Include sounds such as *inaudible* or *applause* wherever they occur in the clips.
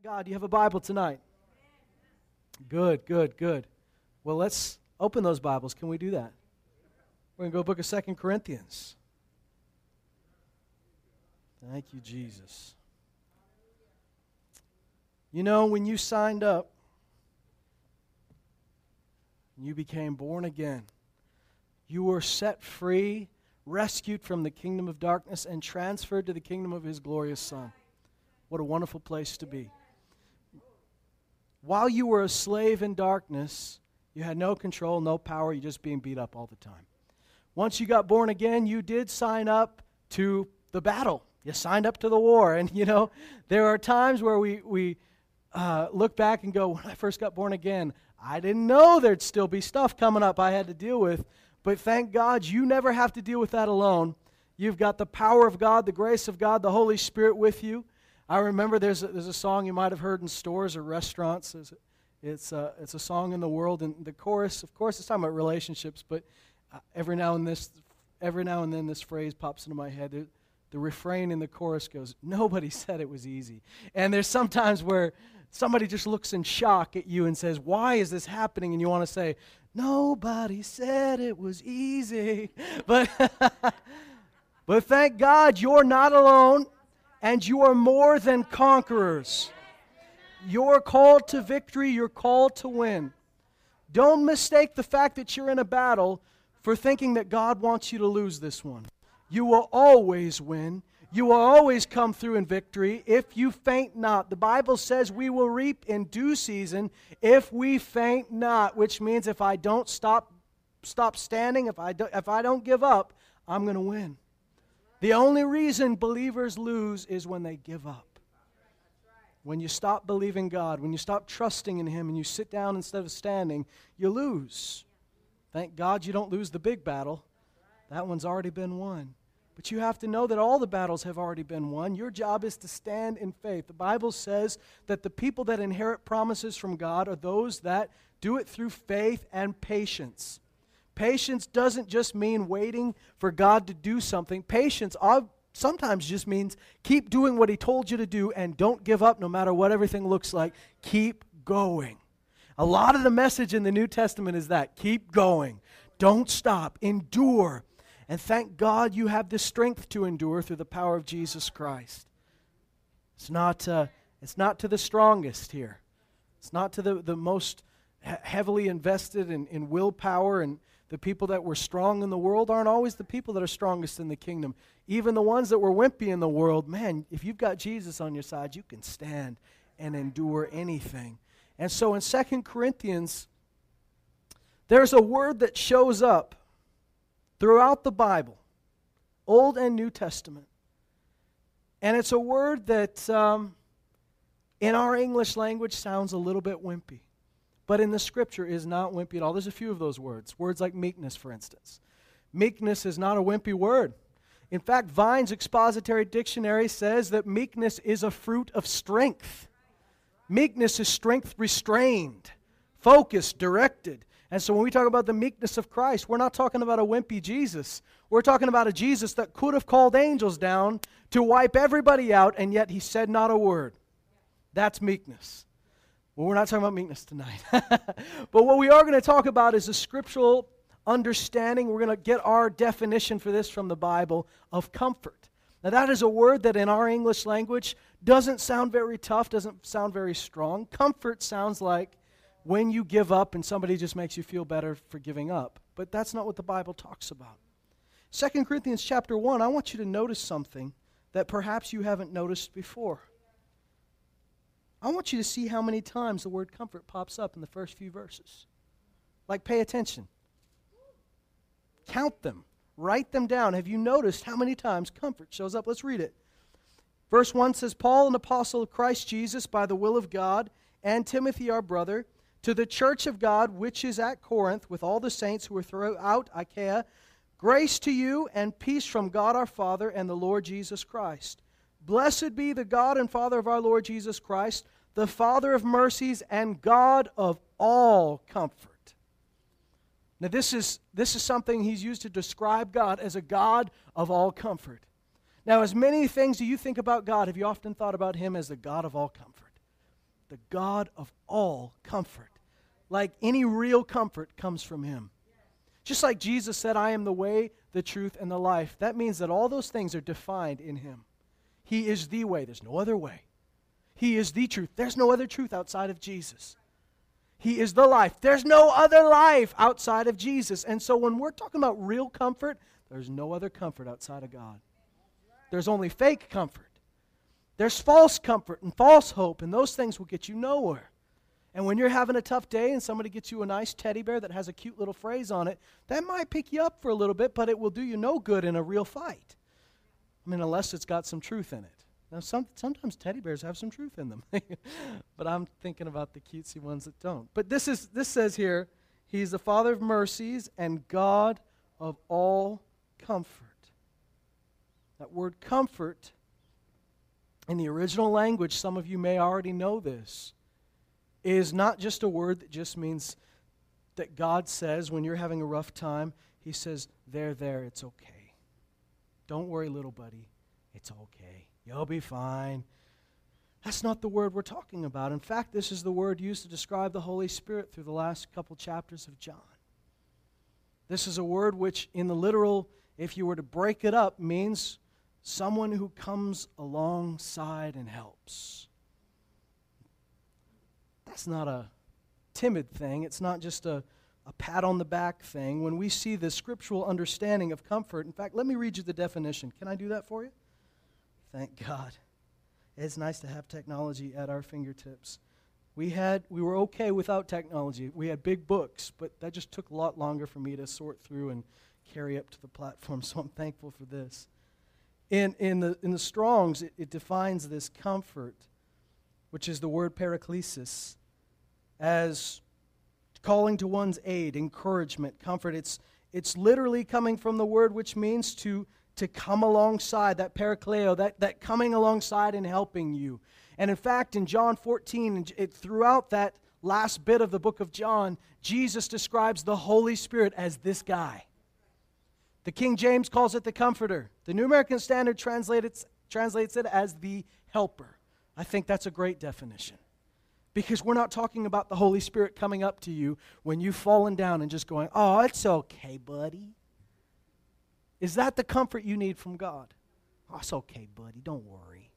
Thank God you have a Bible tonight. Good, good, good. Well, let's open those Bibles. Can we do that? We're going to go book of Second Corinthians. Thank you, Jesus. You know, when you signed up, you became born again. You were set free, rescued from the kingdom of darkness, and transferred to the kingdom of His glorious Son. What a wonderful place to be. While you were a slave in darkness, you had no control, no power, you're just being beat up all the time. Once you got born again, you did sign up to the battle. You signed up to the war. And, you know, there are times where we, we uh, look back and go, when I first got born again, I didn't know there'd still be stuff coming up I had to deal with. But thank God you never have to deal with that alone. You've got the power of God, the grace of God, the Holy Spirit with you. I remember there's a, there's a song you might have heard in stores or restaurants. It's, it's, a, it's a song in the world, and the chorus, of course, it's talking about relationships, but uh, every now and this, every now and then, this phrase pops into my head. The refrain in the chorus goes, "Nobody *laughs* said it was easy." And there's sometimes where somebody just looks in shock at you and says, "Why is this happening?" And you want to say, "Nobody said it was easy," *laughs* but. *laughs* but thank God you're not alone and you are more than conquerors. You're called to victory, you're called to win. Don't mistake the fact that you're in a battle for thinking that God wants you to lose this one. You will always win. You will always come through in victory if you faint not. The Bible says we will reap in due season if we faint not, which means if I don't stop stop standing, if I, don't, if I don't give up, I'm going to win. The only reason believers lose is when they give up. When you stop believing God, when you stop trusting in Him and you sit down instead of standing, you lose. Thank God you don't lose the big battle. That one's already been won. But you have to know that all the battles have already been won. Your job is to stand in faith. The Bible says that the people that inherit promises from God are those that do it through faith and patience. Patience doesn't just mean waiting for God to do something. Patience sometimes just means keep doing what He told you to do and don't give up no matter what everything looks like. Keep going. A lot of the message in the New Testament is that keep going, don't stop, endure. And thank God you have the strength to endure through the power of Jesus Christ. It's not, uh, it's not to the strongest here. It's not to the, the most heavily invested in, in willpower and, the people that were strong in the world aren't always the people that are strongest in the kingdom. Even the ones that were wimpy in the world, man, if you've got Jesus on your side, you can stand and endure anything. And so in Second Corinthians, there's a word that shows up throughout the Bible, Old and New Testament. And it's a word that um, in our English language sounds a little bit wimpy but in the scripture is not wimpy at all. There's a few of those words. Words like meekness, for instance. Meekness is not a wimpy word. In fact, Vine's expository dictionary says that meekness is a fruit of strength. Meekness is strength restrained, focused, directed. And so when we talk about the meekness of Christ, we're not talking about a wimpy Jesus. We're talking about a Jesus that could have called angels down to wipe everybody out, and yet he said not a word. That's meekness. Well, we're not talking about meekness tonight. *laughs* but what we are going to talk about is a scriptural understanding. We're going to get our definition for this from the Bible of comfort. Now, that is a word that in our English language doesn't sound very tough, doesn't sound very strong. Comfort sounds like when you give up and somebody just makes you feel better for giving up. But that's not what the Bible talks about. 2 Corinthians chapter 1, I want you to notice something that perhaps you haven't noticed before. I want you to see how many times the word comfort pops up in the first few verses. Like, pay attention. Count them. Write them down. Have you noticed how many times comfort shows up? Let's read it. Verse 1 says, Paul, an apostle of Christ Jesus, by the will of God, and Timothy, our brother, to the church of God which is at Corinth, with all the saints who are throughout Achaia, grace to you and peace from God our Father and the Lord Jesus Christ. Blessed be the God and Father of our Lord Jesus Christ, the Father of mercies and God of all comfort. Now, this is, this is something he's used to describe God as a God of all comfort. Now, as many things do you think about God, have you often thought about him as the God of all comfort? the God of all comfort. Like any real comfort comes from him. Just like Jesus said, I am the way, the truth, and the life. That means that all those things are defined in him. He is the way, there's no other way. He is the truth. There's no other truth outside of Jesus. He is the life. There's no other life outside of Jesus. And so when we're talking about real comfort, there's no other comfort outside of God. There's only fake comfort. There's false comfort and false hope, and those things will get you nowhere. And when you're having a tough day and somebody gets you a nice teddy bear that has a cute little phrase on it, that might pick you up for a little bit, but it will do you no good in a real fight. I mean, unless it's got some truth in it. Now, some, sometimes teddy bears have some truth in them, *laughs* but I'm thinking about the cutesy ones that don't. But this, is, this says here, He's the Father of mercies and God of all comfort. That word comfort, in the original language, some of you may already know this, is not just a word that just means that God says when you're having a rough time, He says, There, there, it's okay. Don't worry, little buddy, it's okay. You'll be fine. That's not the word we're talking about. In fact, this is the word used to describe the Holy Spirit through the last couple chapters of John. This is a word which, in the literal, if you were to break it up, means someone who comes alongside and helps. That's not a timid thing, it's not just a, a pat on the back thing. When we see the scriptural understanding of comfort, in fact, let me read you the definition. Can I do that for you? Thank God. It's nice to have technology at our fingertips. We had we were okay without technology. We had big books, but that just took a lot longer for me to sort through and carry up to the platform, *laughs* so I'm thankful for this. In, in, the, in the Strongs, it, it defines this comfort, which is the word paraklesis, as calling to one's aid, encouragement, comfort. It's, it's literally coming from the word which means to to come alongside, that parakleo, that, that coming alongside and helping you. And in fact, in John 14, it, throughout that last bit of the book of John, Jesus describes the Holy Spirit as this guy. The King James calls it the Comforter. The New American Standard translates, translates it as the Helper. I think that's a great definition. Because we're not talking about the Holy Spirit coming up to you when you've fallen down and just going, oh, it's okay, buddy. Is that the comfort you need from God? Oh, it's okay, buddy. Don't worry.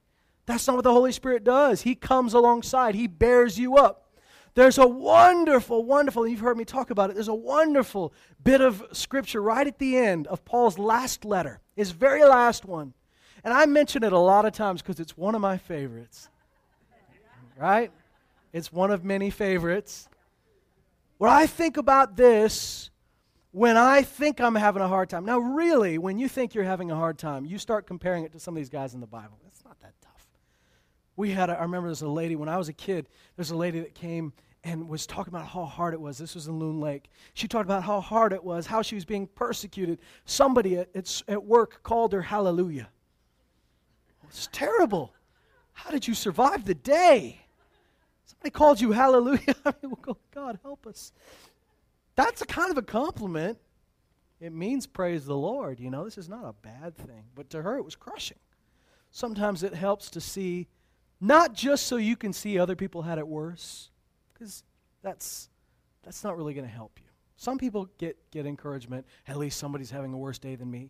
That's not what the Holy Spirit does. He comes alongside, He bears you up. There's a wonderful, wonderful, you've heard me talk about it, there's a wonderful bit of scripture right at the end of Paul's last letter, his very last one. And I mention it a lot of times because it's one of my favorites. Right? It's one of many favorites. When I think about this, when I think I'm having a hard time. Now, really, when you think you're having a hard time, you start comparing it to some of these guys in the Bible. It's not that tough. We had, a, I remember there's a lady, when I was a kid, there's a lady that came and was talking about how hard it was. This was in Loon Lake. She talked about how hard it was, how she was being persecuted. Somebody at, at work called her Hallelujah. It's terrible. How did you survive the day? Somebody called you Hallelujah. *laughs* I mean, God, help us. That's a kind of a compliment. It means praise the Lord. You know, this is not a bad thing. But to her, it was crushing. Sometimes it helps to see, not just so you can see other people had it worse, because that's, that's not really going to help you. Some people get, get encouragement, at least somebody's having a worse day than me.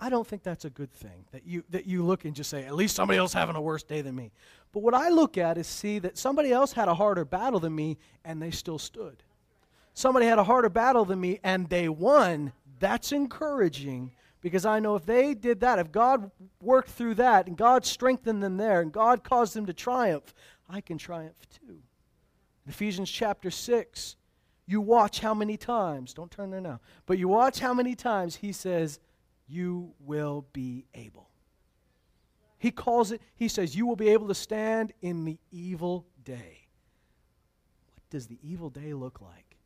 I don't think that's a good thing that you, that you look and just say, at least somebody else having a worse day than me. But what I look at is see that somebody else had a harder battle than me and they still stood somebody had a harder battle than me and they won, that's encouraging because I know if they did that, if God worked through that and God strengthened them there and God caused them to triumph, I can triumph too. In Ephesians chapter 6, you watch how many times, don't turn there now, but you watch how many times he says, You will be able. He calls it, he says, You will be able to stand in the evil day. What does the evil day look like?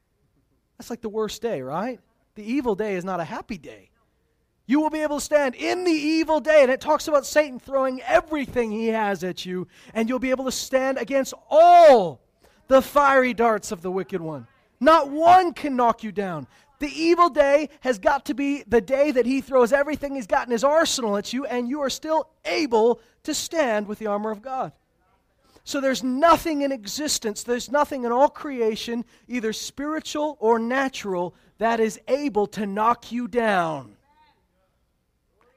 That's like the worst day, right? The evil day is not a happy day. You will be able to stand in the evil day. And it talks about Satan throwing everything he has at you, and you'll be able to stand against all the fiery darts of the wicked one. Not one can knock you down. The evil day has got to be the day that he throws everything he's got in his arsenal at you, and you are still able to stand with the armor of God. So there's nothing in existence, there's nothing in all creation, either spiritual or natural, that is able to knock you down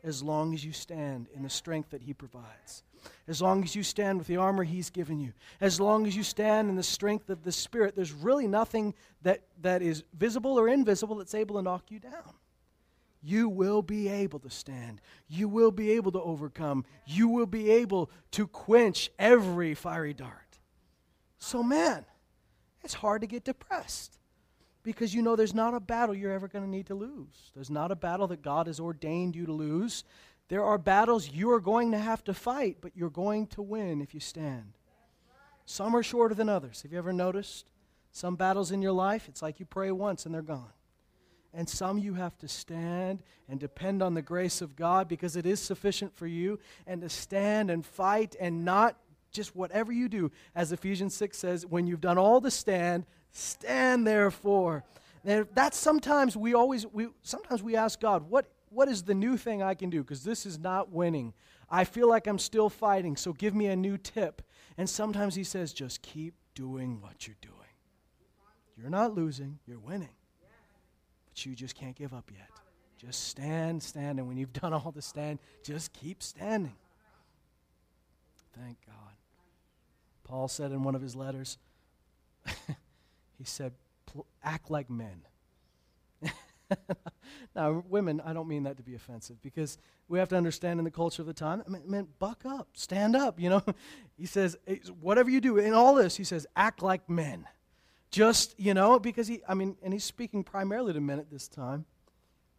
as long as you stand in the strength that He provides. As long as you stand with the armor He's given you, as long as you stand in the strength of the Spirit, there's really nothing that, that is visible or invisible that's able to knock you down you will be able to stand. You will be able to overcome. You will be able to quench every fiery dart. So, man, it's hard to get depressed because you know there's not a battle you're ever going to need to lose. There's not a battle that God has ordained you to lose. There are battles you are going to have to fight, but you're going to win if you stand. Some are shorter than others. Have you ever noticed? Some battles in your life, it's like you pray once and they're gone. And some you have to stand and depend on the grace of God because it is sufficient for you, and to stand and fight and not just whatever you do. As Ephesians 6 says, when you've done all to stand, stand therefore. And that's sometimes we always, we, sometimes we ask God, what, what is the new thing I can do? Because this is not winning. I feel like I'm still fighting, so give me a new tip. And sometimes He says, just keep doing what you're doing. You're not losing, you're winning But you just can't give up yet. Just stand, stand, and when you've done all the stand, just keep standing. Thank God. Paul said in one of his letters, *laughs* he said, act like men. *laughs* now, women, I don't mean that to be offensive because we have to understand in the culture of the time, I mean, buck up, stand up, you know. *laughs* he says, whatever you do in all this, he says, act like men. Just, you know, because he, I mean, and he's speaking primarily to men at this time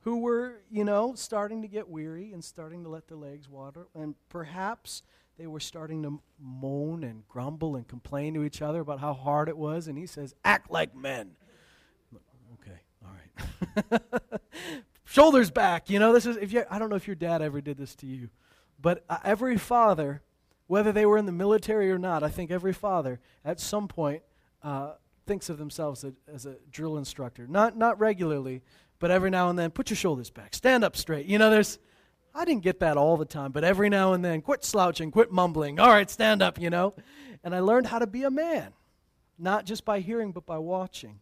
who were, you know, starting to get weary and starting to let their legs water. And perhaps they were starting to moan and grumble and complain to each other about how hard it was. And he says, act like men. Okay, all right. *laughs* Shoulders back. You know, this is, if you, I don't know if your dad ever did this to you, but uh, every father, whether they were in the military or not, I think every father at some point uh, thinks of themselves as a drill instructor. Not, not regularly, but every now and then, put your shoulders back, stand up straight. You know, there's, I didn't get that all the time, but every now and then, quit slouching, quit mumbling. All right, stand up, you know. And I learned how to be a man, not just by hearing, but by watching.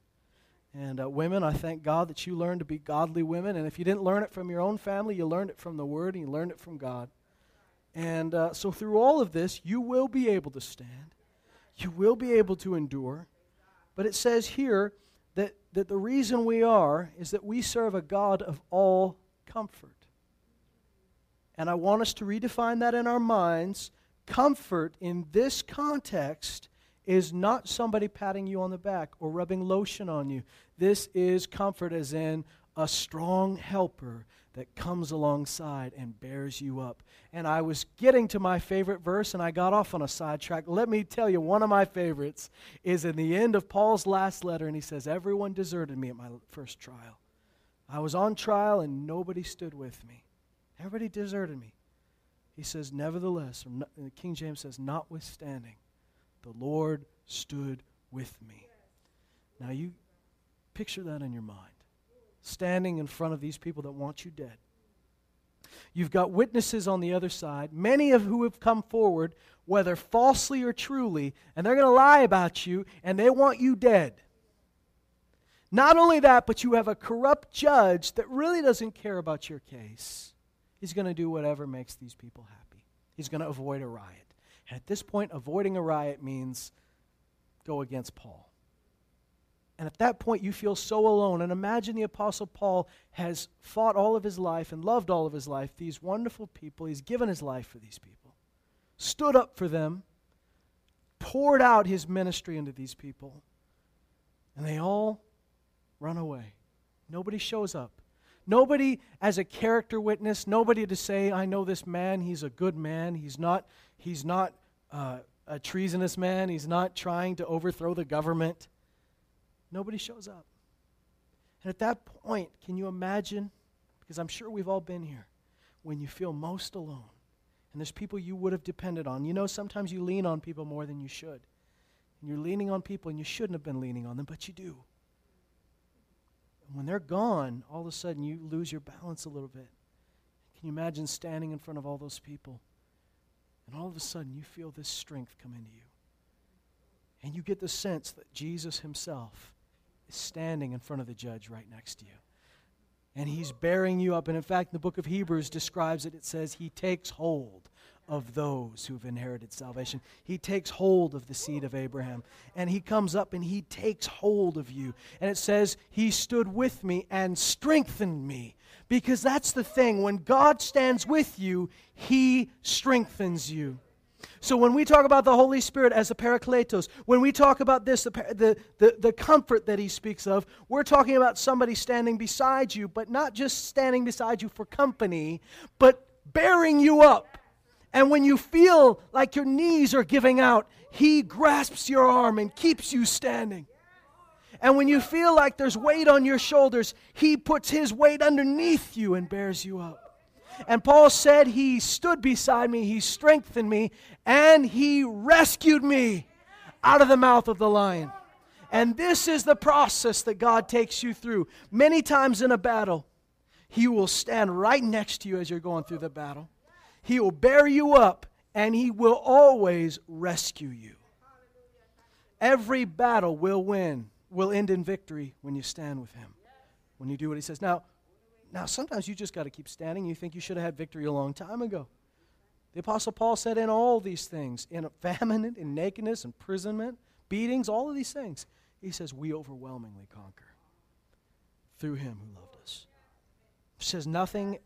And uh, women, I thank God that you learned to be godly women. And if you didn't learn it from your own family, you learned it from the Word and you learned it from God. And uh, so through all of this, you will be able to stand. You will be able to endure. But it says here that, that the reason we are is that we serve a God of all comfort. And I want us to redefine that in our minds. Comfort in this context is not somebody patting you on the back or rubbing lotion on you. This is comfort, as in a strong helper that comes alongside and bears you up. And I was getting to my favorite verse and I got off on a sidetrack. Let me tell you, one of my favorites is in the end of Paul's last letter, and he says, Everyone deserted me at my first trial. I was on trial and nobody stood with me. Everybody deserted me. He says, Nevertheless, King James says, Notwithstanding, the Lord stood with me. Now you picture that in your mind standing in front of these people that want you dead. You've got witnesses on the other side, many of who have come forward, whether falsely or truly, and they're going to lie about you, and they want you dead. Not only that, but you have a corrupt judge that really doesn't care about your case. He's going to do whatever makes these people happy. He's going to avoid a riot. And at this point, avoiding a riot means go against Paul. And at that point, you feel so alone. And imagine the Apostle Paul has fought all of his life and loved all of his life, these wonderful people. He's given his life for these people, stood up for them, poured out his ministry into these people, and they all run away. Nobody shows up. Nobody as a character witness, nobody to say, I know this man, he's a good man, he's not, he's not uh, a treasonous man, he's not trying to overthrow the government. Nobody shows up. And at that point, can you imagine? Because I'm sure we've all been here. When you feel most alone, and there's people you would have depended on. You know, sometimes you lean on people more than you should. And you're leaning on people, and you shouldn't have been leaning on them, but you do. When they're gone, all of a sudden you lose your balance a little bit. Can you imagine standing in front of all those people? And all of a sudden you feel this strength come into you. And you get the sense that Jesus himself is standing in front of the judge right next to you. And he's bearing you up. And in fact, the book of Hebrews describes it. It says he takes hold of those who've inherited salvation. He takes hold of the seed of Abraham. And he comes up and he takes hold of you. And it says, He stood with me and strengthened me. Because that's the thing. When God stands with you, he strengthens you. So when we talk about the Holy Spirit as a parakletos, when we talk about this, the, the, the, the, comfort that he speaks of, we're talking about somebody standing beside you, but not just standing beside you for company, but bearing you up. And when you feel like your knees are giving out, he grasps your arm and keeps you standing. And when you feel like there's weight on your shoulders, he puts his weight underneath you and bears you up. And Paul said, He stood beside me, He strengthened me, and He rescued me out of the mouth of the lion. And this is the process that God takes you through. Many times in a battle, He will stand right next to you as you're going through the battle. He will bear you up, and He will always rescue you. Every battle will win, will end in victory when you stand with Him, when you do what He says. Now, now, sometimes you just got to keep standing. You think you should have had victory a long time ago. The Apostle Paul said, in all these things, in *laughs* famine, in nakedness, imprisonment, beatings, all of these things, he says, we overwhelmingly conquer through him who loved us. Says, nothing,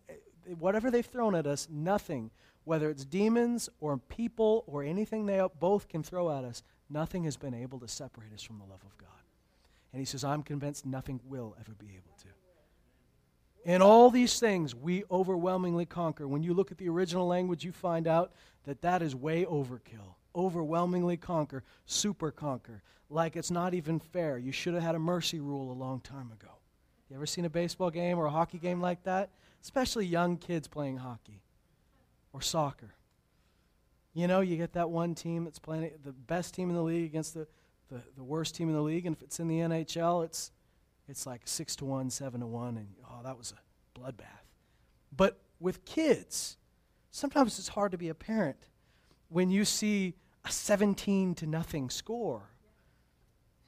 whatever they've thrown at us, nothing, whether it's demons or people or anything they both can throw at us, nothing has been able to separate us from the love of God. And he says, I'm convinced nothing will ever be able to. In all these things, we overwhelmingly conquer. When you look at the original language, you find out that that is way overkill. Overwhelmingly conquer, super conquer. Like it's not even fair. You should have had a mercy rule a long time ago. You ever seen a baseball game or a hockey game like that? Especially young kids playing hockey or soccer. You know, you get that one team that's playing the best team in the league against the, the, the worst team in the league, and if it's in the NHL, it's it's like six to one, seven to one, and oh, that was a bloodbath. But with kids, sometimes it's hard to be a parent when you see a 17 to nothing score.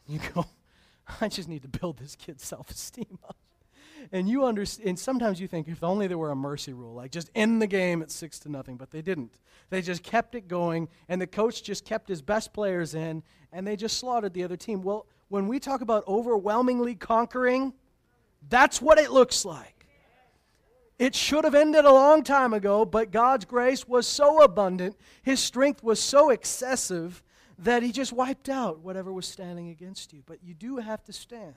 You go, *laughs* I just need to build this kid's self esteem up. And you understand, and sometimes you think if only there were a mercy rule, like just end the game at six to nothing, but they didn't. They just kept it going, and the coach just kept his best players in, and they just slaughtered the other team. Well, when we talk about overwhelmingly conquering, that's what it looks like. It should have ended a long time ago, but God's grace was so abundant, His strength was so excessive that He just wiped out whatever was standing against you. But you do have to stand.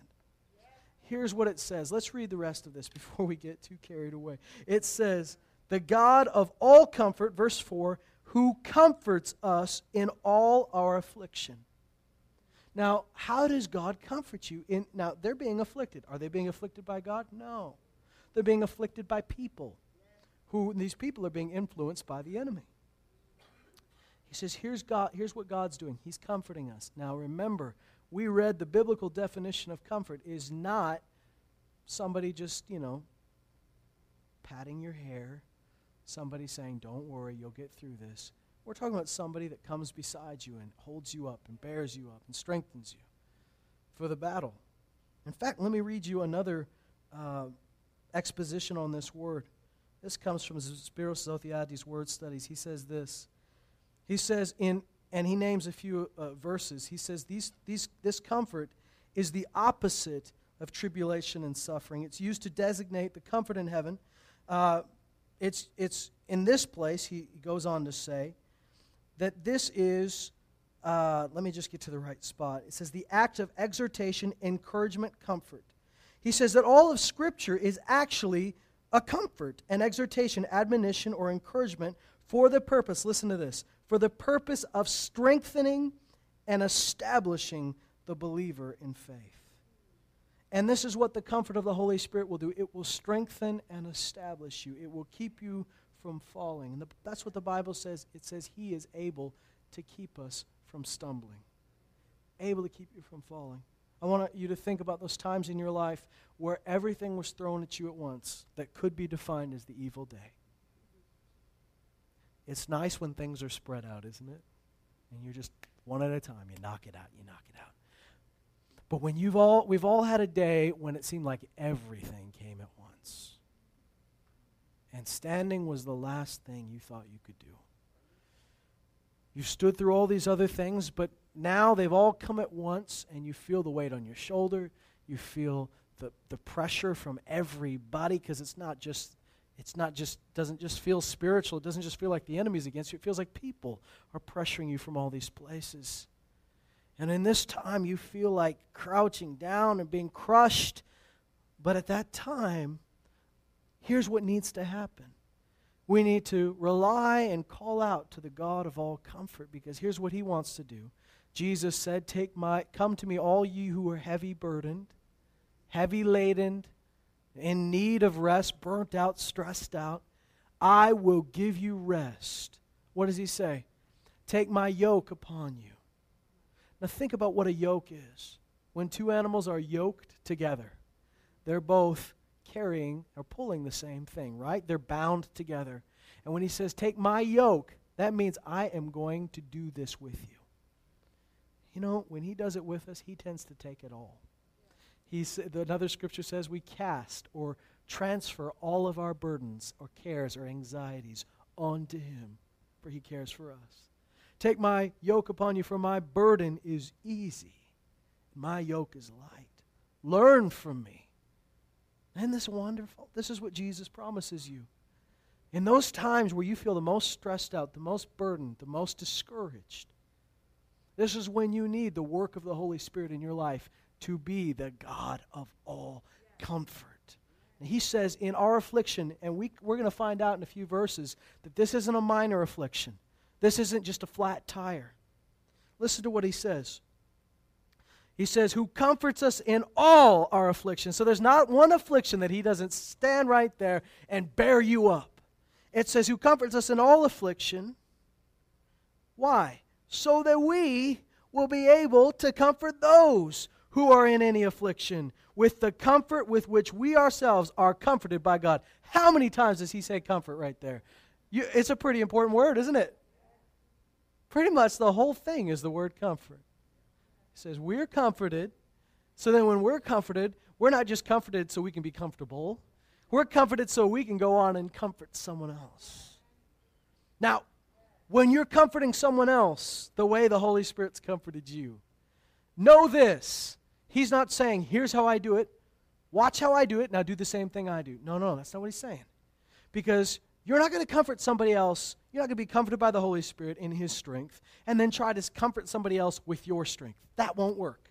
Here's what it says. Let's read the rest of this *laughs* before we get too carried away. It says, The God of all comfort, verse 4, who comforts us in all our affliction now, how does God comfort you? In, now, they're being afflicted. Are they being afflicted by God? No. They're being afflicted by people who these people are being influenced by the enemy. He says, here's, God, here's what God's doing. He's comforting us. Now, remember, we read the biblical definition of comfort is not somebody just, you know, patting your hair, somebody saying, don't worry, you'll get through this. We're talking about somebody that comes beside you and holds you up and bears you up and strengthens you for the battle. In fact, let me read you another uh, exposition on this word. This comes from Spiros Zodhiates' word studies. He says this. He says in, and he names a few uh, verses. He says these, these, this comfort is the opposite of tribulation and suffering. It's used to designate the comfort in heaven. Uh, it's, it's in this place, he goes on to say, that this is, uh, let me just get to the right spot. It says the act of exhortation, encouragement, comfort. He says that all of Scripture is actually a comfort, an exhortation, admonition, or encouragement for the purpose, listen to this, for the purpose of strengthening and establishing the believer in faith. And this is what the comfort of the Holy Spirit will do it will strengthen and establish you, it will keep you from falling. And the, that's what the Bible says. It says He is able to keep us from stumbling, able to keep you from falling. I want you to think about those times in your life where everything was thrown at you at once that could be defined as the evil day. It's nice when things are spread out, isn't it? And you're just one at a time. You knock it out, you knock it out. But when you've all, we've all had a day when it seemed like everything came at once. And standing was the last thing you thought you could do. You stood through all these other things, but now they've all come at once, and you feel the weight on your shoulder. You feel the, the pressure from everybody because it's not just it's not just doesn't just feel spiritual it doesn't just feel like the enemy's against you it feels like people are pressuring you from all these places. And in this time you feel like crouching down and being crushed. But at that time here's what needs to happen. We need to rely and call out to the god of all comfort because here's what he wants to do. Jesus said take my come to me all you who are heavy burdened heavy laden, in need of rest, burnt out, stressed out, I will give you rest. What does he say? Take my yoke upon you. Now, think about what a yoke is. When two animals are yoked together, they're both carrying or pulling the same thing, right? They're bound together. And when he says, Take my yoke, that means I am going to do this with you. You know, when he does it with us, he tends to take it all. He's, another scripture says we cast or transfer all of our burdens or cares or anxieties onto him, for he cares for us. Take my yoke upon you, for my burden is easy. My yoke is light. Learn from me. Isn't this wonderful? This is what Jesus promises you. In those times where you feel the most stressed out, the most burdened, the most discouraged, this is when you need the work of the Holy Spirit in your life to be the God of all comfort. And he says, in our affliction, and we, we're going to find out in a few verses that this isn't a minor affliction. This isn't just a flat tire. Listen to what he says. He says, Who comforts us in all our afflictions. So there's not one affliction that he doesn't stand right there and bear you up. It says, Who comforts us in all affliction. Why? So that we will be able to comfort those who are in any affliction with the comfort with which we ourselves are comforted by God. How many times does he say comfort right there? You, it's a pretty important word, isn't it? Pretty much the whole thing is the word comfort. He says, We're comforted. So then, when we're comforted, we're not just comforted so we can be comfortable, we're comforted so we can go on and comfort someone else. Now, when you're comforting someone else the way the Holy Spirit's comforted you, know this He's not saying, here's how I do it. Watch how I do it. Now do the same thing I do. No, no, that's not what he's saying. Because you're not going to comfort somebody else. You're not going to be comforted by the Holy Spirit in his strength and then try to comfort somebody else with your strength. That won't work.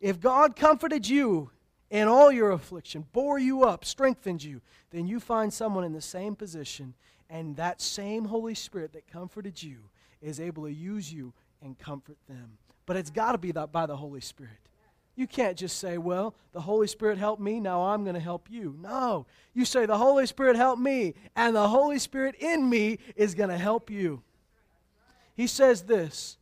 If God comforted you in all your affliction, bore you up, strengthened you, then you find someone in the same position, and that same Holy Spirit that comforted you is able to use you and comfort them. But it's got to be that by the Holy Spirit. You can't just say, well, the Holy Spirit helped me, now I'm going to help you. No. You say, the Holy Spirit helped me, and the Holy Spirit in me is going to help you. He says this.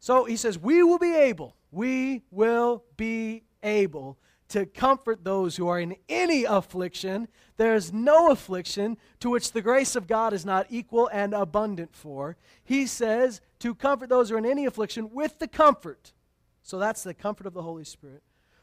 So he says, we will be able, we will be able to comfort those who are in any affliction. There is no affliction to which the grace of God is not equal and abundant for. He says to comfort those who are in any affliction with the comfort so that's the comfort of the Holy Spirit,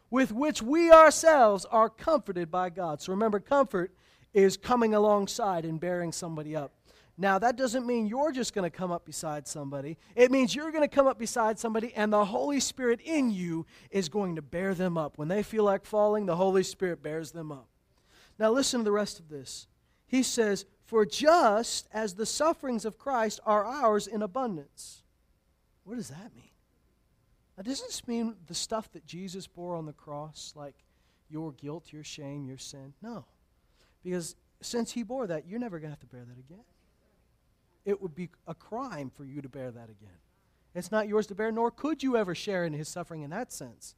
with which we ourselves are comforted by God. So remember, comfort is coming alongside and bearing somebody up. Now, that doesn't mean you're just going to come up beside somebody. It means you're going to come up beside somebody, and the Holy Spirit in you is going to bear them up. When they feel like falling, the Holy Spirit bears them up. Now, listen to the rest of this. He says, For just as the sufferings of Christ are ours in abundance. What does that mean? Now, does this mean the stuff that Jesus bore on the cross, like your guilt, your shame, your sin? No. Because since he bore that, you're never going to have to bear that again. It would be a crime for you to bear that again. It's not yours to bear, nor could you ever share in his suffering in that sense.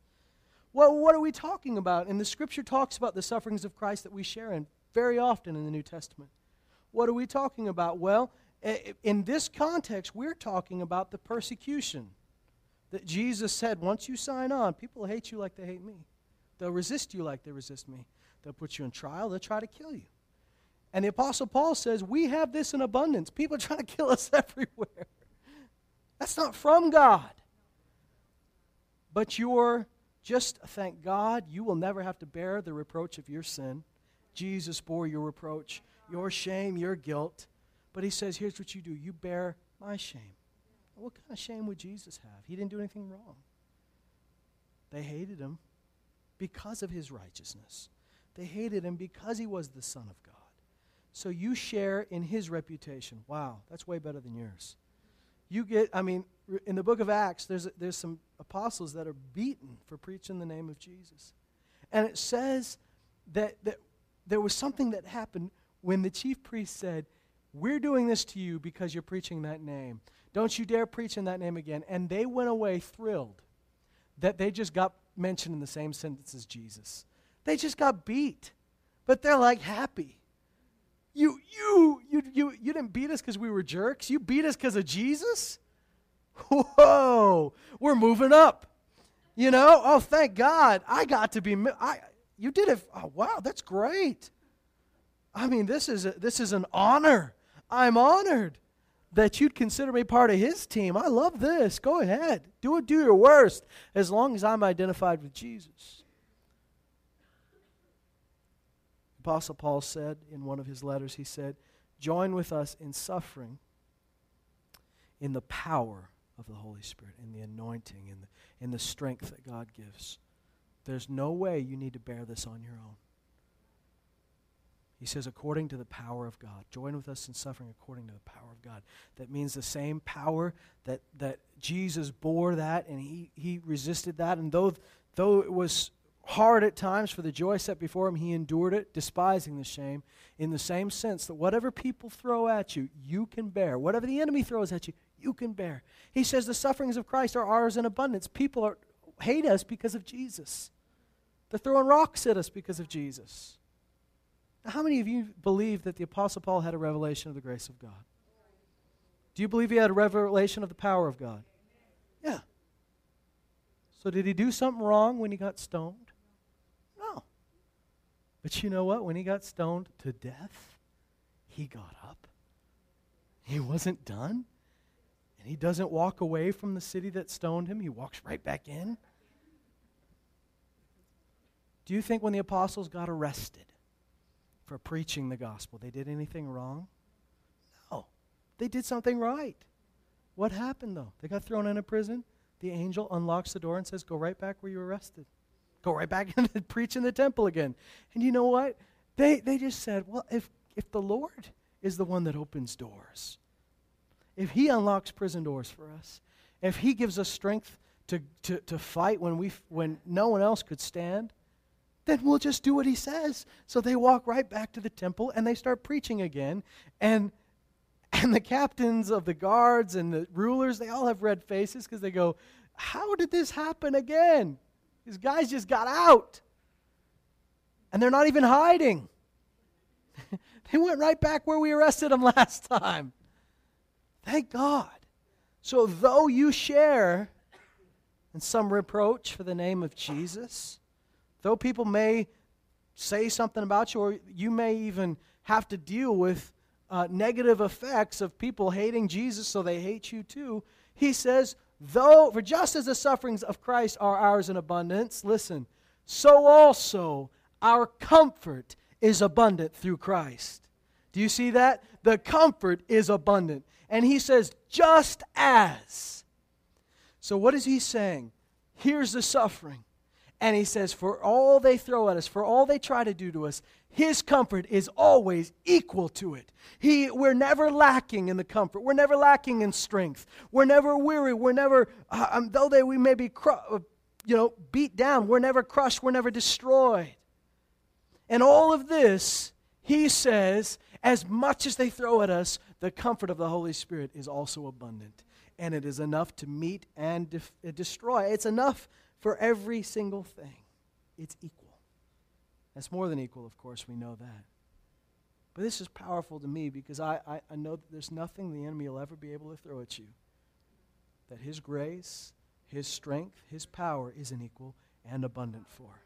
Well, what are we talking about? And the scripture talks about the sufferings of Christ that we share in very often in the New Testament. What are we talking about? Well, in this context, we're talking about the persecution that Jesus said, once you sign on, people hate you like they hate me. They'll resist you like they resist me. They'll put you in trial, they'll try to kill you. And the Apostle Paul says, We have this in abundance. People are trying to kill us *laughs* everywhere. That's not from God. But you're just, thank God, you will never have to bear the reproach of your sin. Jesus bore your reproach, your shame, your guilt. But he says, here's what you do you bear my shame. What kind of shame would Jesus have? He didn't do anything wrong. They hated him because of his righteousness, they hated him because he was the Son of God. So you share in his reputation. Wow, that's way better than yours. You get, I mean, in the book of Acts, there's, there's some apostles that are beaten for preaching the name of Jesus. And it says that, that there was something that happened when the chief priest said, We're doing this to you because you're preaching that name. Don't you dare preach in that name again. And they went away thrilled that they just got mentioned in the same sentence as Jesus. They just got beat, but they're like happy. You, you, you, you, you didn't beat us because we were jerks. You beat us because of Jesus? Whoa, we're moving up. You know, oh, thank God. I got to be, I, you did it. Oh, wow, that's great. I mean, this is, a, this is an honor. I'm honored that you'd consider me part of his team. I love this. Go ahead. Do it, do your worst, as long as I'm identified with Jesus. Apostle Paul said in one of his letters, he said, Join with us in suffering in the power of the Holy Spirit, in the anointing, in the, in the strength that God gives. There's no way you need to bear this on your own. He says, according to the power of God. Join with us in suffering according to the power of God. That means the same power that, that Jesus bore that and he, he resisted that. And though, though it was hard at times for the joy set before him, he endured it, despising the shame, in the same sense that whatever people throw at you, you can bear. Whatever the enemy throws at you, you can bear. He says the sufferings of Christ are ours in abundance. People are, hate us because of Jesus. They're throwing rocks at us because of Jesus. How many of you believe that the Apostle Paul had a revelation of the grace of God? Do you believe he had a revelation of the power of God? Yeah. So, did he do something wrong when he got stoned? No. But you know what? When he got stoned to death, he got up. He wasn't done. And he doesn't walk away from the city that stoned him, he walks right back in. Do you think when the apostles got arrested, for preaching the gospel. They did anything wrong? No. They did something right. What happened, though? They got thrown into prison. The angel unlocks the door and says, Go right back where you were arrested. Go right back *laughs* and preach in the temple again. And you know what? They, they just said, Well, if, if the Lord is the one that opens doors, if He unlocks prison doors for us, if He gives us strength to, to, to fight when, we, when no one else could stand, then we'll just do what he says. So they walk right back to the temple and they start preaching again. And *laughs* and the captains of the guards and the rulers, they all have red faces because they go, How did this happen again? These guys just got out. And they're not even hiding. *laughs* they went right back where we arrested them *laughs* last time. Thank God. So, though you share in some reproach for the name of Jesus, Though people may say something about you, or you may even have to deal with uh, negative effects of people hating Jesus, so they hate you too. He says, though, for just as the sufferings of Christ are ours in abundance, listen, so also our comfort is abundant through Christ. Do you see that? The comfort is abundant. And he says, just as. So, what is he saying? Here's the suffering. And he says, For all they throw at us, for all they try to do to us, his comfort is always equal to it. He, we're never lacking in the comfort. We're never lacking in strength. We're never weary. We're never, uh, um, though they, we may be, cru- uh, you know, beat down, we're never crushed. We're never destroyed. And all of this, he says, as much as they throw at us, the comfort of the Holy Spirit is also abundant. And it is enough to meet and def- destroy. It's enough for every single thing. It's equal. That's more than equal, of course, we know that. But this is powerful to me because I, I, I, know that there's nothing the enemy will ever be able to throw at you. That his grace, his strength, his power is an equal and abundant for.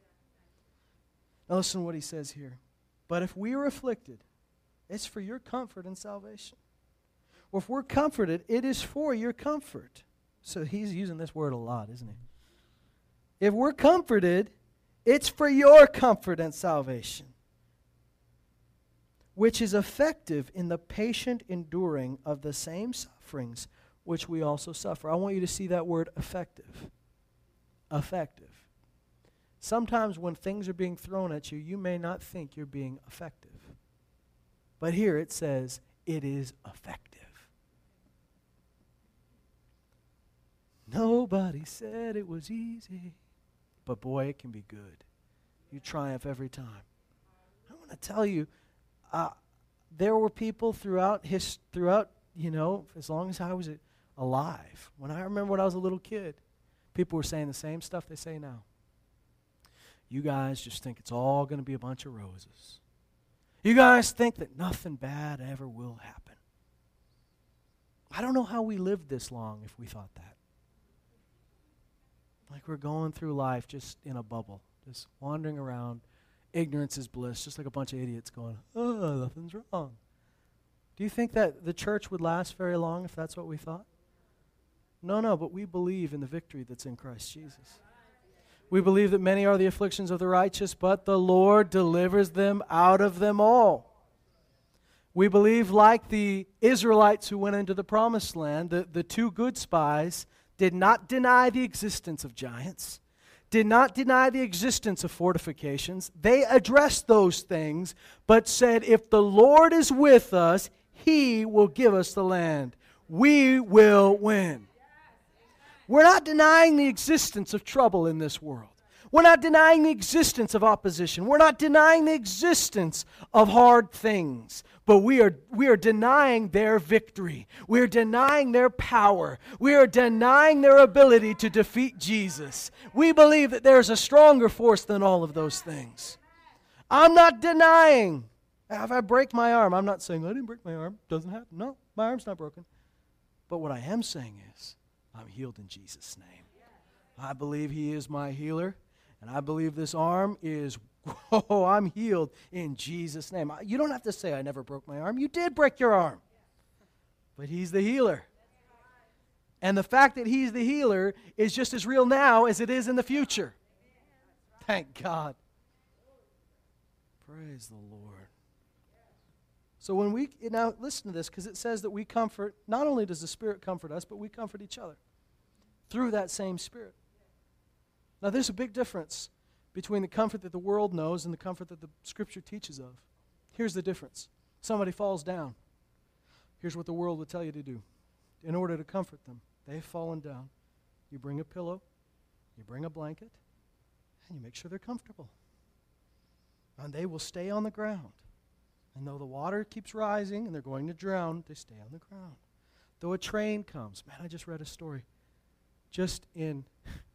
Now listen to what he says here. But if we are afflicted, it's for your comfort and salvation. or if we're comforted, it is for your comfort. So he's using this word a lot, isn't he? If we're comforted, it's for your comfort and salvation, which is effective in the patient enduring of the same sufferings which we also suffer. I want you to see that word effective. Effective. Sometimes when things are being thrown at you, you may not think you're being effective. But here it says, it is effective. Nobody said it was easy. But boy, it can be good. You triumph every time. I want to tell you, uh, there were people throughout his, throughout, you know, as long as I was alive. When I remember when I was a little kid, people were saying the same stuff they say now. You guys just think it's all going to be a bunch of roses. You guys think that nothing bad ever will happen. I don't know how we lived this long if we thought that. Like we're going through life just in a bubble, just wandering around. Ignorance is bliss, just like a bunch of idiots going, oh, nothing's wrong. Do you think that the church would last very long if that's what we thought? No, no, but we believe in the victory that's in Christ Jesus. We believe that many are the afflictions of the righteous, but the Lord delivers them out of them all. We believe, like the Israelites who went into the promised land, the, the two good spies did not deny the existence of giants, did not deny the existence of fortifications. They addressed those things, but said, If the Lord is with us, he will give us the land. We will win. We're not denying the existence of trouble in this world. We're not denying the existence of opposition. We're not denying the existence of hard things. But we are, we are denying their victory. We are denying their power. We are denying their ability to defeat Jesus. We believe that there's a stronger force than all of those things. I'm not denying. If I break my arm, I'm not saying, I didn't break my arm. Doesn't happen. No, my arm's not broken. But what I am saying is, I'm healed in Jesus' name. I believe He is my healer, and I believe this arm is, *laughs* oh, I'm healed in Jesus' name. You don't have to say, I never broke my arm. You did break your arm, but He's the healer. And the fact that He's the healer is just as real now as it is in the future. Thank God. Praise the Lord. So when we now listen to this because it says that we comfort not only does the Spirit comfort us, but we comfort each other through that same Spirit. Now there's a big difference between the comfort that the world knows and the comfort that the Scripture teaches of. Here's the difference. Somebody falls down. Here's what the world would tell you to do. In order to comfort them, they've fallen down. You bring a pillow, you bring a blanket, and you make sure they're comfortable. And they will stay on the ground. And though the water keeps rising and they're going to drown, they stay on the ground. Though a train comes, man, I just read a story just in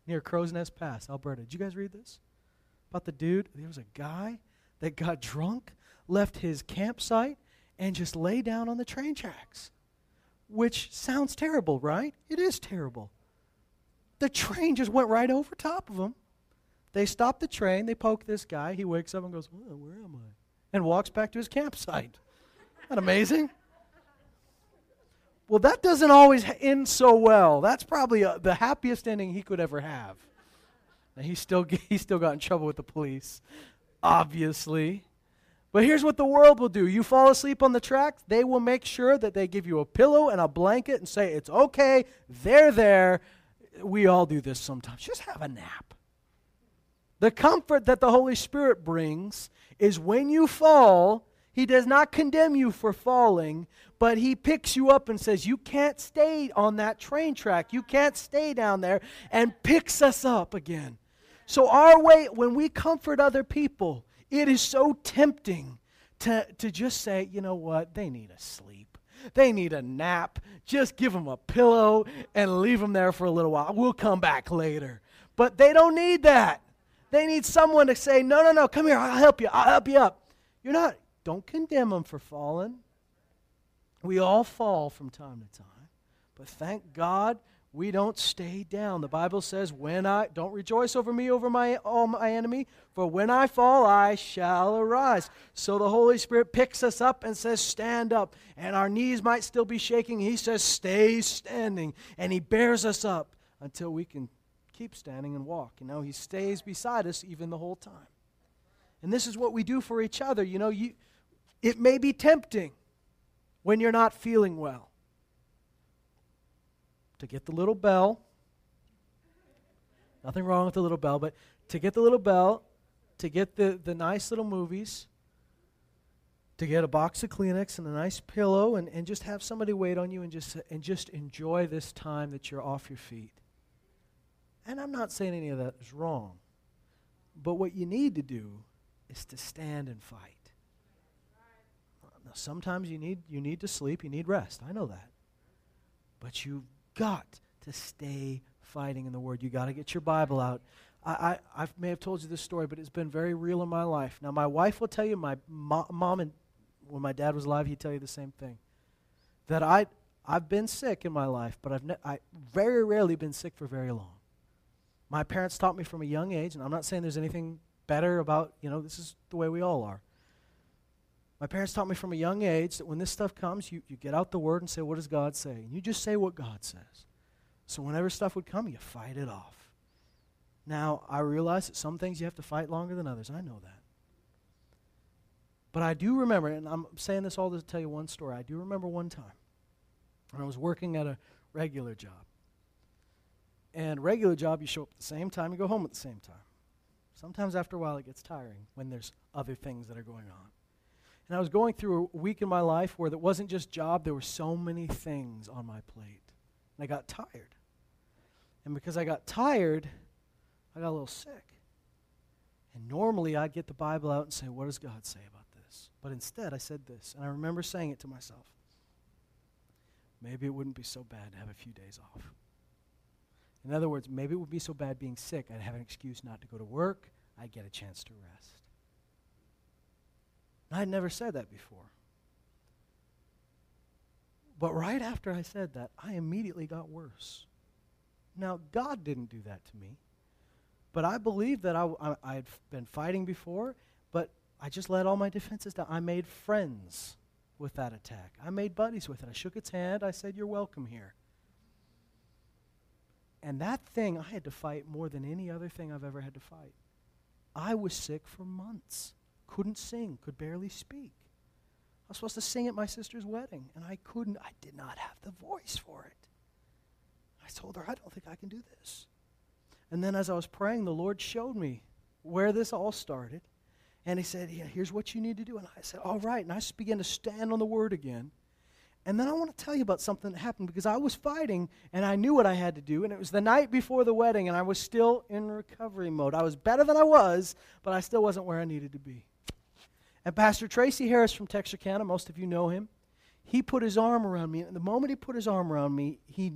near Crowsnest Pass, Alberta. Did you guys read this? About the dude, there was a guy that got drunk, left his campsite, and just lay down on the train tracks. Which sounds terrible, right? It is terrible. The train just went right over top of him. They stop the train, they poke this guy, he wakes up and goes, Where am I? and walks back to his campsite. Isn't that amazing? Well, that doesn't always end so well. That's probably a, uh, the happiest ending he could ever have. Now, he still, *laughs* he still got in trouble with the police, obviously. But here's what the world will do you fall asleep on the track, they will make sure that they give you a pillow and a blanket and say, It's okay, they're there. We all do this sometimes. Just have a nap. The comfort that the Holy Spirit brings is when you fall, He does not condemn you for falling, but He picks you up and says, You can't stay on that train track. You can't stay down there, and picks us up again. So, our way, when we comfort other people, it is so tempting to, to just say, You know what? They need a sleep. They need a nap. Just give them a pillow and leave them there for a little while. We'll come back later. But they don't need that. They need someone to say, No, no, no, come here, I'll help you, I'll help you up. You're not, don't condemn them for falling. We all fall from time to time. But thank God we don't stay down. The Bible says, "When I don't rejoice over me over my all my enemy, for when I fall I shall arise." So the Holy Spirit picks us up and says, "Stand up." And our knees might still be shaking. He says, "Stay standing." And he bears us up until we can keep standing and walk. You know, he stays beside us even the whole time. And this is what we do for each other. You know, you it may be tempting when you're not feeling well to get the little bell. Nothing wrong with the little bell, but to get the little bell, to get the, the nice little movies, to get a box of Kleenex and a nice pillow and, and just have somebody wait on you and just and just enjoy this time that you're off your feet. And I'm not saying any of that is wrong. But what you need to do is to stand and fight. Now, sometimes you need you need to sleep, you need rest. I know that. But you've got to stay fighting in the Word. You've got to get your Bible out. I, I, I, may have told you this story, but it's been very real in my life. Now, my wife will tell you, my mo- mom and when my dad was alive, he'd tell you the same thing. That I, I've been sick in my life, but I've ne- I very rarely been sick for very long. My parents taught me from a young age, and I'm not saying there's anything better about, you know, this is the way we all are. My parents taught me from a young age that when this stuff comes, you, you get out the word and say, What does God say? And you just say what God says. So whenever stuff would come, you fight it off. Now, I realize that some things you have to fight longer than others. I know that. But I do remember, and I'm saying this all to tell you one story. I do remember one time when I was working at a regular job. And regular job, you show up at the same time, you go home at the same time. Sometimes after a while, it gets tiring when there's other things that are going on. And I was going through a week in my life where it wasn't just job, there were so many things on my plate. And I got tired. And because I got tired, I got a little sick. And normally I'd get the Bible out and say, What does God say about this? But instead I said this. And I remember saying it to myself maybe it wouldn't be so bad to have a few days off. In other words, maybe it would be so bad being sick, I'd have an excuse not to go to work, I'd get a chance to rest. I had never said that before. But right after I said that, I immediately got worse. Now, God didn't do that to me. But I believe that I, I, I had been fighting before, but I just let all my defenses down. I made friends with that attack. I made buddies with it. I shook its hand. I said, You're welcome here. And that thing I had to fight more than any other thing I've ever had to fight. I was sick for months couldn't sing, could barely speak. I was supposed to sing at my sister's wedding, and I couldn't. I did not have the voice for it. I told her, I don't think I can do this. And then as I was praying, the Lord showed me where this all started. And He said, yeah, Here's what you need to do. And I said, All right. And I began to stand on the Word again. And then I want to tell you about something that happened because I was fighting and I knew what I had to do. And it was the night before the wedding, and I was still in recovery mode. I was better than I was, but I still wasn't where I needed to be. And Pastor Tracy Harris from Texarkana, most of you know him, he put his arm around me. And the moment he put his arm around me, he,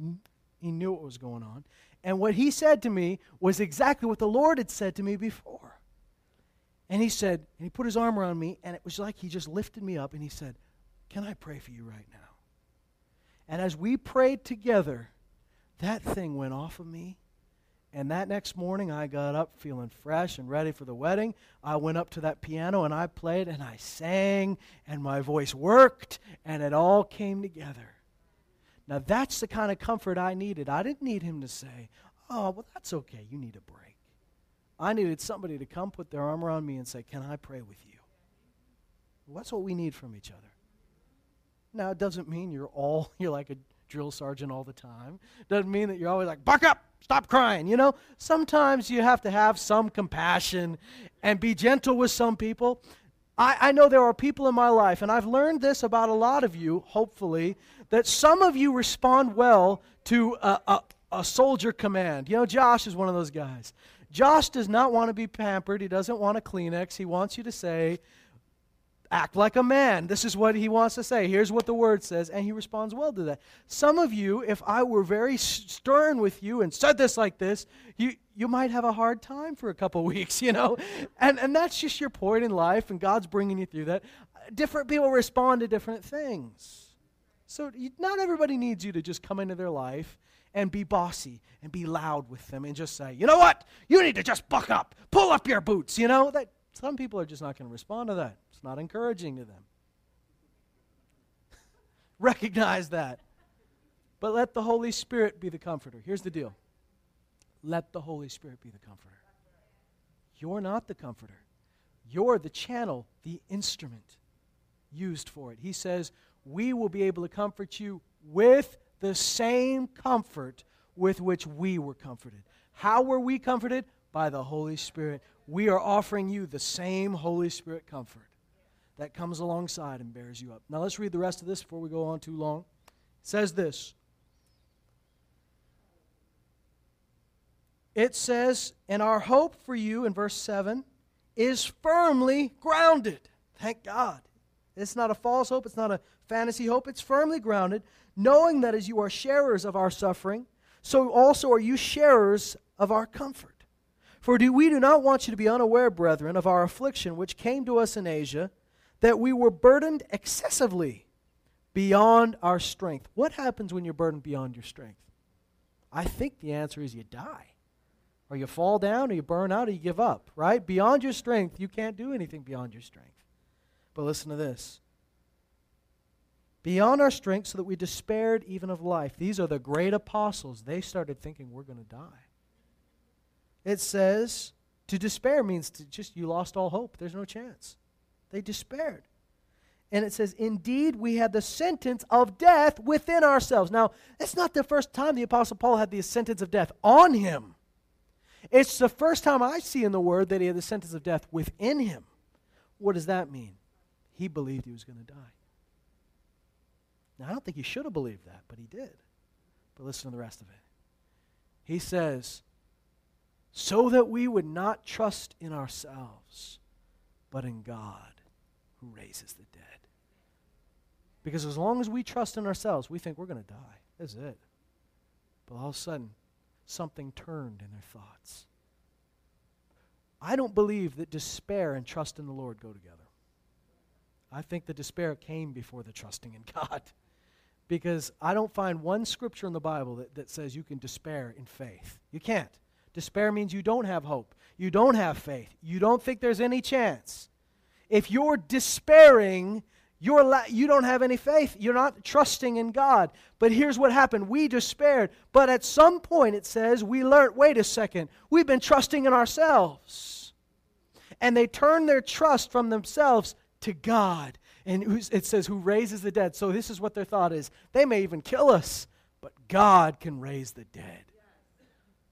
he knew what was going on. And what he said to me was exactly what the Lord had said to me before. And he said, and he put his arm around me, and it was like he just lifted me up, and he said, Can I pray for you right now? And as we prayed together, that thing went off of me and that next morning, I got up feeling fresh and ready for the wedding. I went up to that piano and I played and I sang, and my voice worked, and it all came together. Now, that's the kind of comfort I needed. I didn't need him to say, Oh, well, that's okay. You need a break. I needed somebody to come put their arm around me and say, Can I pray with you? Well, that's what we need from each other. Now, it doesn't mean you're all, *laughs* you're like a drill sergeant all the time. Doesn't mean that you're always like, buck up, stop crying. You know, sometimes you have to have some compassion and be gentle with some people. I, I know there are people in my life, and I've learned this about a lot of you, hopefully, that some of you respond well to a, a, a soldier command. You know, Josh is one of those guys. Josh does not want to be pampered. He doesn't want a Kleenex. He wants you to say, act like a man. This is what he wants to say. Here's what the word says. And he responds well to that. Some of you, if I were very stern with you and said this like this, you, you might have a hard time for a couple *laughs* weeks, you know? And, and that's just your point in life, and God's bringing you through that. Different people respond to different things. So you, not everybody needs you to just come into their life and be bossy and be loud with them and just say, you know what? You need to just buck up. Pull up your boots. You know, that some people are just not going to respond to that. Not encouraging to them. *laughs* Recognize that. But let the Holy Spirit be the comforter. Here's the deal let the Holy Spirit be the comforter. You're not the comforter, you're the channel, the instrument used for it. He says, We will be able to comfort you with the same comfort with which we were comforted. How were we comforted? By the Holy Spirit. We are offering you the same Holy Spirit comfort that comes alongside and bears you up. Now let's read the rest of this before we go on too long. It says this. It says, and our hope for you in verse 7 is firmly grounded. Thank God. It's not a false hope, it's not a fantasy hope, it's firmly grounded, knowing that as you are sharers of our suffering, so also are you sharers of our comfort. For do, we do not want you to be unaware, brethren, of our affliction which came to us in Asia, that we were burdened excessively beyond our strength. What happens when you're burdened beyond your strength? I think the answer is you die. Or you fall down, or you burn out, or you give up, right? Beyond your strength, you can't do anything beyond your strength. But listen to this beyond our strength, so that we despaired even of life. These are the great apostles. They started thinking we're going to die. It says to despair means to just you lost all hope. There's no chance. They despaired. And it says, Indeed, we had the sentence of death within ourselves. Now, it's not the first time the Apostle Paul had the sentence of death on him. It's the first time I see in the Word that he had the sentence of death within him. What does that mean? He believed he was going to die. Now, I don't think he should have believed that, but he did. But listen to the rest of it. He says, so that we would not trust in ourselves, but in God who raises the dead. Because as long as we trust in ourselves, we think we're going to die. That's it. But all of a sudden, something turned in their thoughts. I don't believe that despair and trust in the Lord go together. I think the despair came before the trusting in *laughs* God. Because I don't find one scripture in the Bible that, that says you can despair in faith. You can't. Despair means you don't have hope. You don't have faith. You don't think there's any chance. If you're despairing, you're la- you don't have any faith. You're not trusting in God. But here's what happened. We despaired. But at some point, it says, we learned wait a second, we've been trusting in ourselves. And they turned their trust from themselves to God. And it says, who raises the dead. So this is what their thought is. They may even kill us, but God can raise the dead.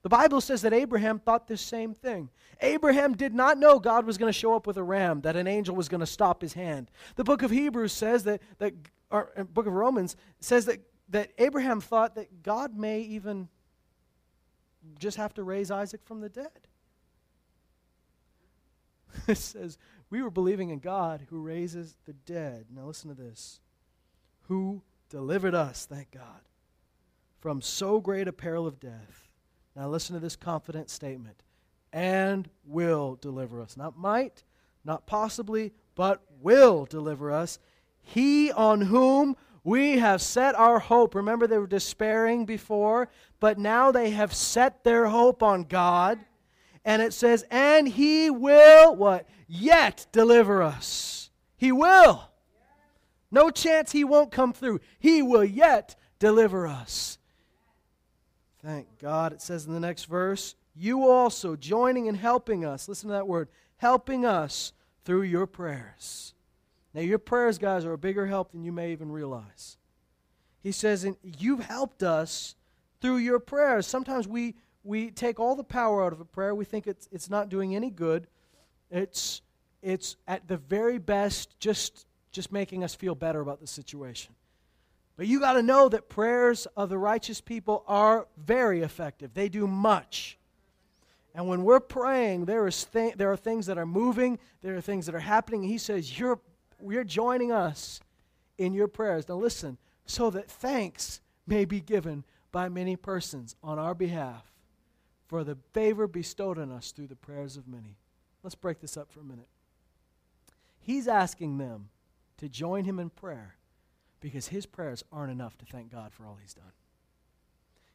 The Bible says that Abraham thought the same thing. Abraham did not know God was going to show up with a ram, that an angel was going to stop his hand. The book of Hebrews says that, that or uh, book of Romans says that, that Abraham thought that God may even just have to raise Isaac from the dead. *laughs* it says, we were believing in God who raises the dead. Now listen to this. Who delivered us, thank God, from so great a peril of death now, listen to this confident statement and will deliver us. Not might, not possibly, but will deliver us. He on whom we have set our hope. Remember, they were despairing before, but now they have set their hope on God. And it says, and he will, what? Yet deliver us. He will. No chance he won't come through. He will yet deliver us. Thank God. It says in the next verse, you also joining and helping us. Listen to that word helping us through your prayers. Now, your prayers, guys, are a bigger help than you may even realize. He says, and You've helped us through your prayers. Sometimes we, we take all the power out of a prayer. We think it's, it's not doing any good. It's, it's at the very best just, just making us feel better about the situation. But you got to know that prayers of the righteous people are very effective. They do much. And when we're praying, there, is th- there are things that are moving, there are things that are happening. He says, you're, You're joining us in your prayers. Now, listen, so that thanks may be given by many persons on our behalf for the favor bestowed on us through the prayers of many. Let's break this up for a minute. He's asking them to join him in prayer because his prayers aren't enough to thank God for all he's done.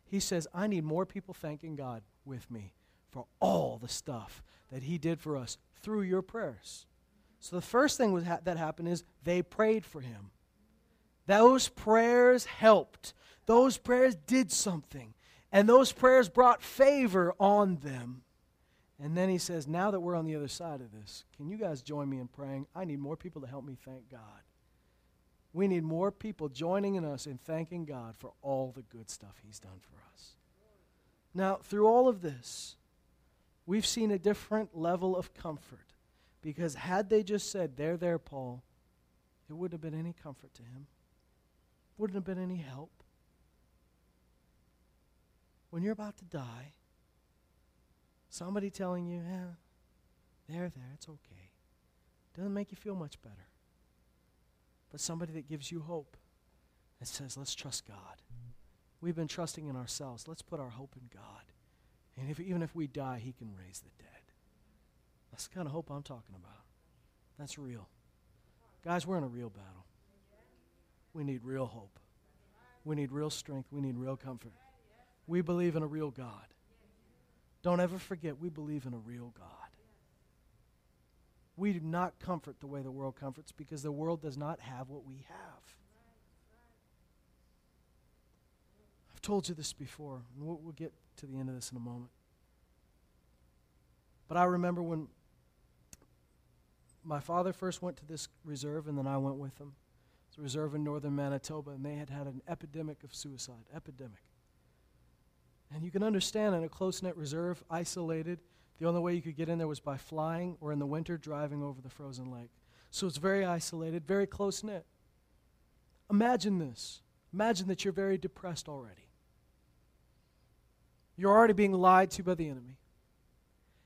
He says, I need more people thanking God with me for all the stuff that He did for us through your prayers. So the first thing ha- that happened is they prayed for him. Those prayers helped. Those prayers did something. And those prayers brought favor on them. And then he says, Now that we're on the other side of this, can you guys join me in praying? I need more people to help me thank God. We need more people joining in us in thanking God for all the good stuff he's done for us. Now, through all of this, we've seen a different level of comfort. Because had they just said, There, there, Paul, it wouldn't have been any comfort to him, wouldn't have been any help. When you're about to die, somebody telling you, Yeah, there, there, it's okay, doesn't make you feel much better. But somebody that gives you hope and says, Let's trust God. We've been trusting in ourselves. Let's put our hope in God. And if, even if we die, He can raise the dead. That's the kind of hope I'm talking about. That's real. Guys, we're in a real battle. We need real hope. We need real strength. We need real comfort. We believe in a real God. Don't ever forget, we believe in a real God. We do not comfort the way the world comforts because the world does not have what we have. I've told you this before, and we'll, we'll get to the end of this in a moment. But I remember when my father first went to this reserve, and then I went with him. It's a reserve in northern Manitoba, and they had had an epidemic of suicide. Epidemic. And you can understand in a close knit reserve, isolated, the only way you could get in there was by flying or in the winter driving over the frozen lake. So it's very isolated, very close knit. Imagine this. Imagine that you're very depressed already. You're already being lied to by the enemy.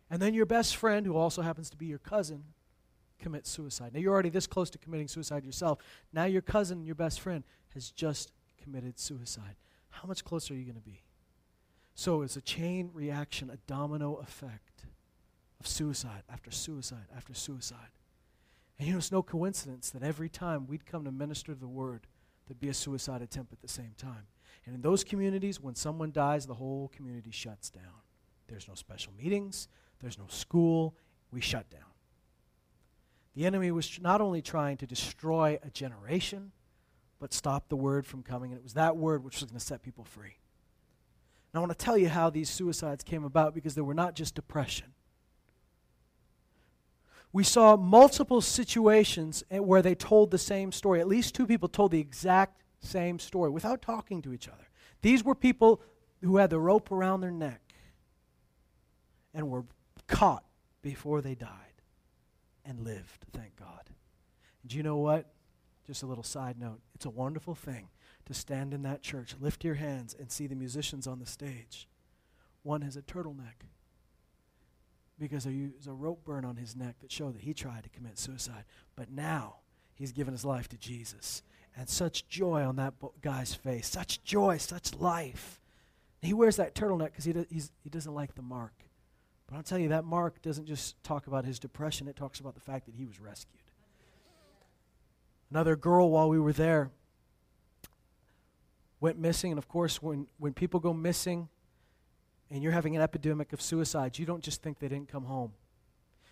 And then your best friend, who also happens to be your cousin, commits suicide. Now you're already this close to committing suicide yourself. Now your cousin, your best friend, has just committed suicide. How much closer are you going to be? So it's a chain reaction, a domino effect of suicide after suicide after suicide. And you know, it's no coincidence that every time we'd come to minister the word, there'd be a suicide attempt at the same time. And in those communities, when someone dies, the whole community shuts down. There's no special meetings, there's no school, we shut down. The enemy was not only trying to destroy a generation, but stop the word from coming. And it was that word which was going to set people free. And I want to tell you how these suicides came about because they were not just depression. We saw multiple situations where they told the same story. At least two people told the exact same story without talking to each other. These were people who had the rope around their neck and were caught before they died and lived, thank God. And do you know what? Just a little side note. It's a wonderful thing to stand in that church, lift your hands, and see the musicians on the stage. One has a turtleneck because there's a rope burn on his neck that showed that he tried to commit suicide. But now he's given his life to Jesus. And such joy on that guy's face, such joy, such life. He wears that turtleneck because he, do, he doesn't like the mark. But I'll tell you, that mark doesn't just talk about his depression, it talks about the fact that he was rescued. Another girl, while we were there, went missing. And of course, when, when people go missing and you're having an epidemic of suicides, you don't just think they didn't come home.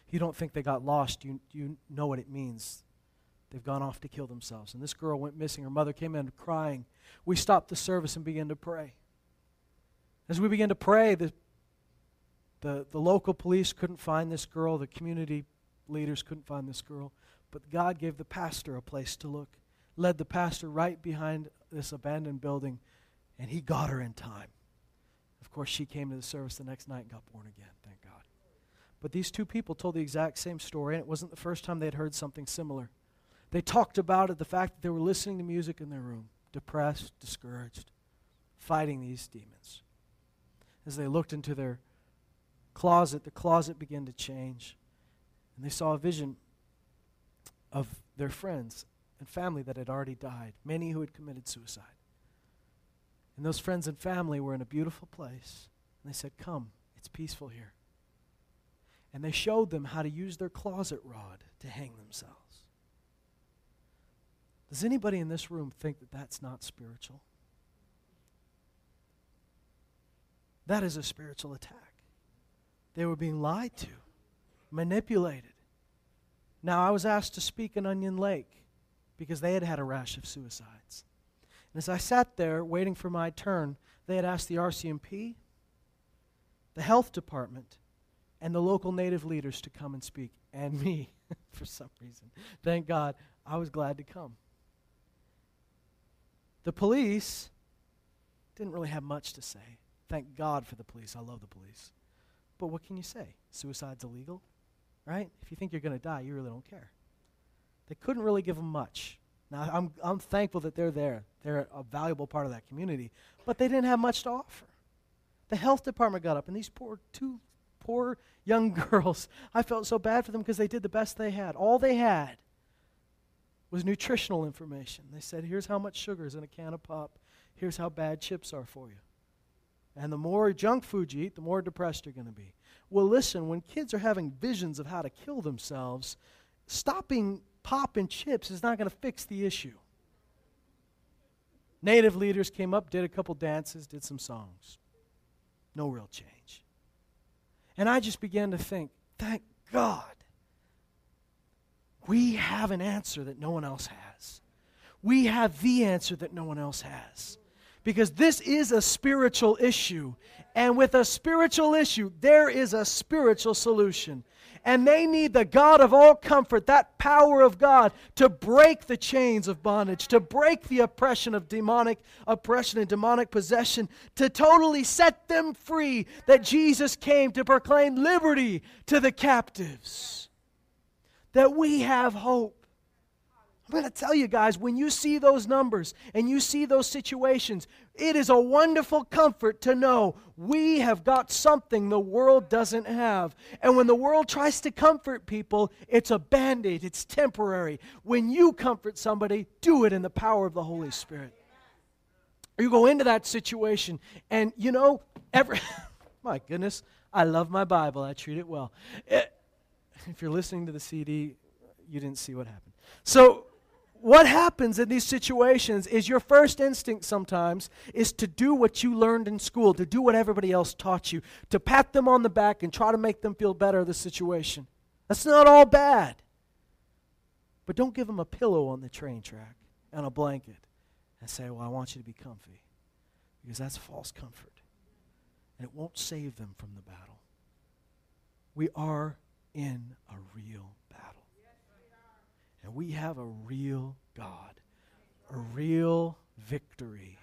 You don't think they got lost. You, you know what it means. They've gone off to kill themselves. And this girl went missing. Her mother came in crying. We stopped the service and began to pray. As we began to pray, the the, the local police couldn't find this girl, the community leaders couldn't find this girl, but God gave the pastor a place to look, led the pastor right behind this abandoned building, and he got her in time. Course, she came to the service the next night and got born again, thank God. But these two people told the exact same story, and it wasn't the first time they'd heard something similar. They talked about it, the fact that they were listening to music in their room, depressed, discouraged, fighting these demons. As they looked into their closet, the closet began to change. And they saw a vision of their friends and family that had already died, many who had committed suicide. And those friends and family were in a beautiful place. And they said, Come, it's peaceful here. And they showed them how to use their closet rod to hang themselves. Does anybody in this room think that that's not spiritual? That is a spiritual attack. They were being lied to, manipulated. Now, I was asked to speak in Onion Lake because they had had a rash of suicides. And as I sat there waiting for my turn, they had asked the RCMP, the health department, and the local native leaders to come and speak, and me, *laughs* for some reason. Thank God, I was glad to come. The police didn't really have much to say. Thank God for the police. I love the police. But what can you say? Suicide's illegal, right? If you think you're going to die, you really don't care. They couldn't really give them much. Now, I'm, I'm thankful that they're there. They're a valuable part of that community. But they didn't have much to offer. The health department got up, and these poor two poor young *laughs* girls, I felt so bad for them because they did the best they had. All they had was nutritional information. They said, here's how much sugar is in a can of pop. Here's how bad chips are for you. And the more junk food you eat, the more depressed you're going to be. Well, listen, when kids are having visions of how to kill themselves, stopping pop and chips is not going to fix the issue. Native leaders came up, did a couple dances, did some songs. No real change. And I just began to think, thank God we have an answer that no one else has. We have the answer that no one else has. Because this is a spiritual issue. And with a spiritual issue, there is a spiritual solution. And they need the God of all comfort, that power of God, to break the chains of bondage, to break the oppression of demonic oppression and demonic possession, to totally set them free. That Jesus came to proclaim liberty to the captives. That we have hope. I'm going to tell you guys, when you see those numbers and you see those situations, it is a wonderful comfort to know we have got something the world doesn't have. And when the world tries to comfort people, it's a band aid, it's temporary. When you comfort somebody, do it in the power of the Holy Spirit. You go into that situation, and you know, every, *laughs* my goodness, I love my Bible, I treat it well. It, eh, if you're listening to the CD, you didn't see what happened. So, what happens in these situations is your first instinct sometimes is to do what you learned in school, to do what everybody else taught you, to pat them on the back and try to make them feel better the situation. That's not all bad. But don't give them a pillow on the train track and a blanket and say, Well, I want you to be comfy. Because that's false comfort. And it won't save them from the battle. We are in a real and we have a real God, a real victory.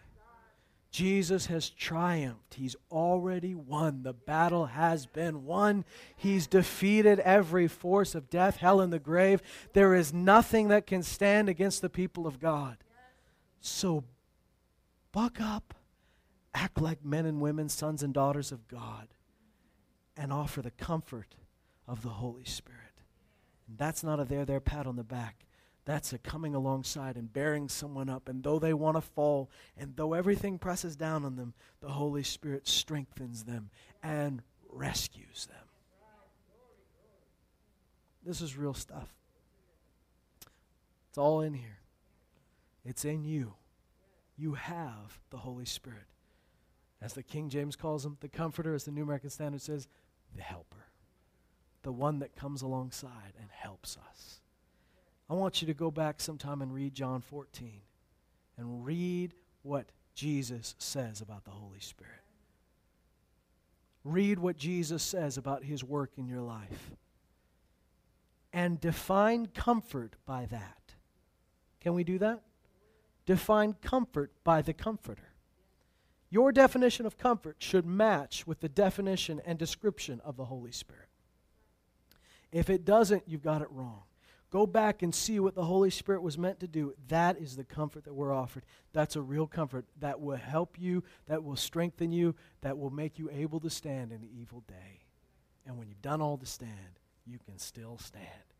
Jesus has triumphed. He's already won. The battle has been won. He's defeated every force of death, hell, and the grave. There is nothing that can stand against the people of God. So buck up, act like men and women, sons and daughters of God, and offer the comfort of the Holy Spirit. And that's not a there, there pat on the back. That's a coming alongside and bearing someone up. And though they want to fall, and though everything presses down on them, the Holy Spirit strengthens them and rescues them. This is real stuff. It's all in here, it's in you. You have the Holy Spirit. As the King James calls him, the Comforter, as the New American Standard says, the Helper the one that comes alongside and helps us. I want you to go back sometime and read John 14 and read what Jesus says about the Holy Spirit. Read what Jesus says about his work in your life. And define comfort by that. Can we do that? Define comfort by the Comforter. Your definition of comfort should match with the definition and description of the Holy Spirit. If it doesn't, you've got it wrong. Go back and see what the Holy Spirit was meant to do. That is the comfort that we're offered. That's a real comfort that will help you, that will strengthen you, that will make you able to stand in the evil day. And when you've done all to stand, you can still stand.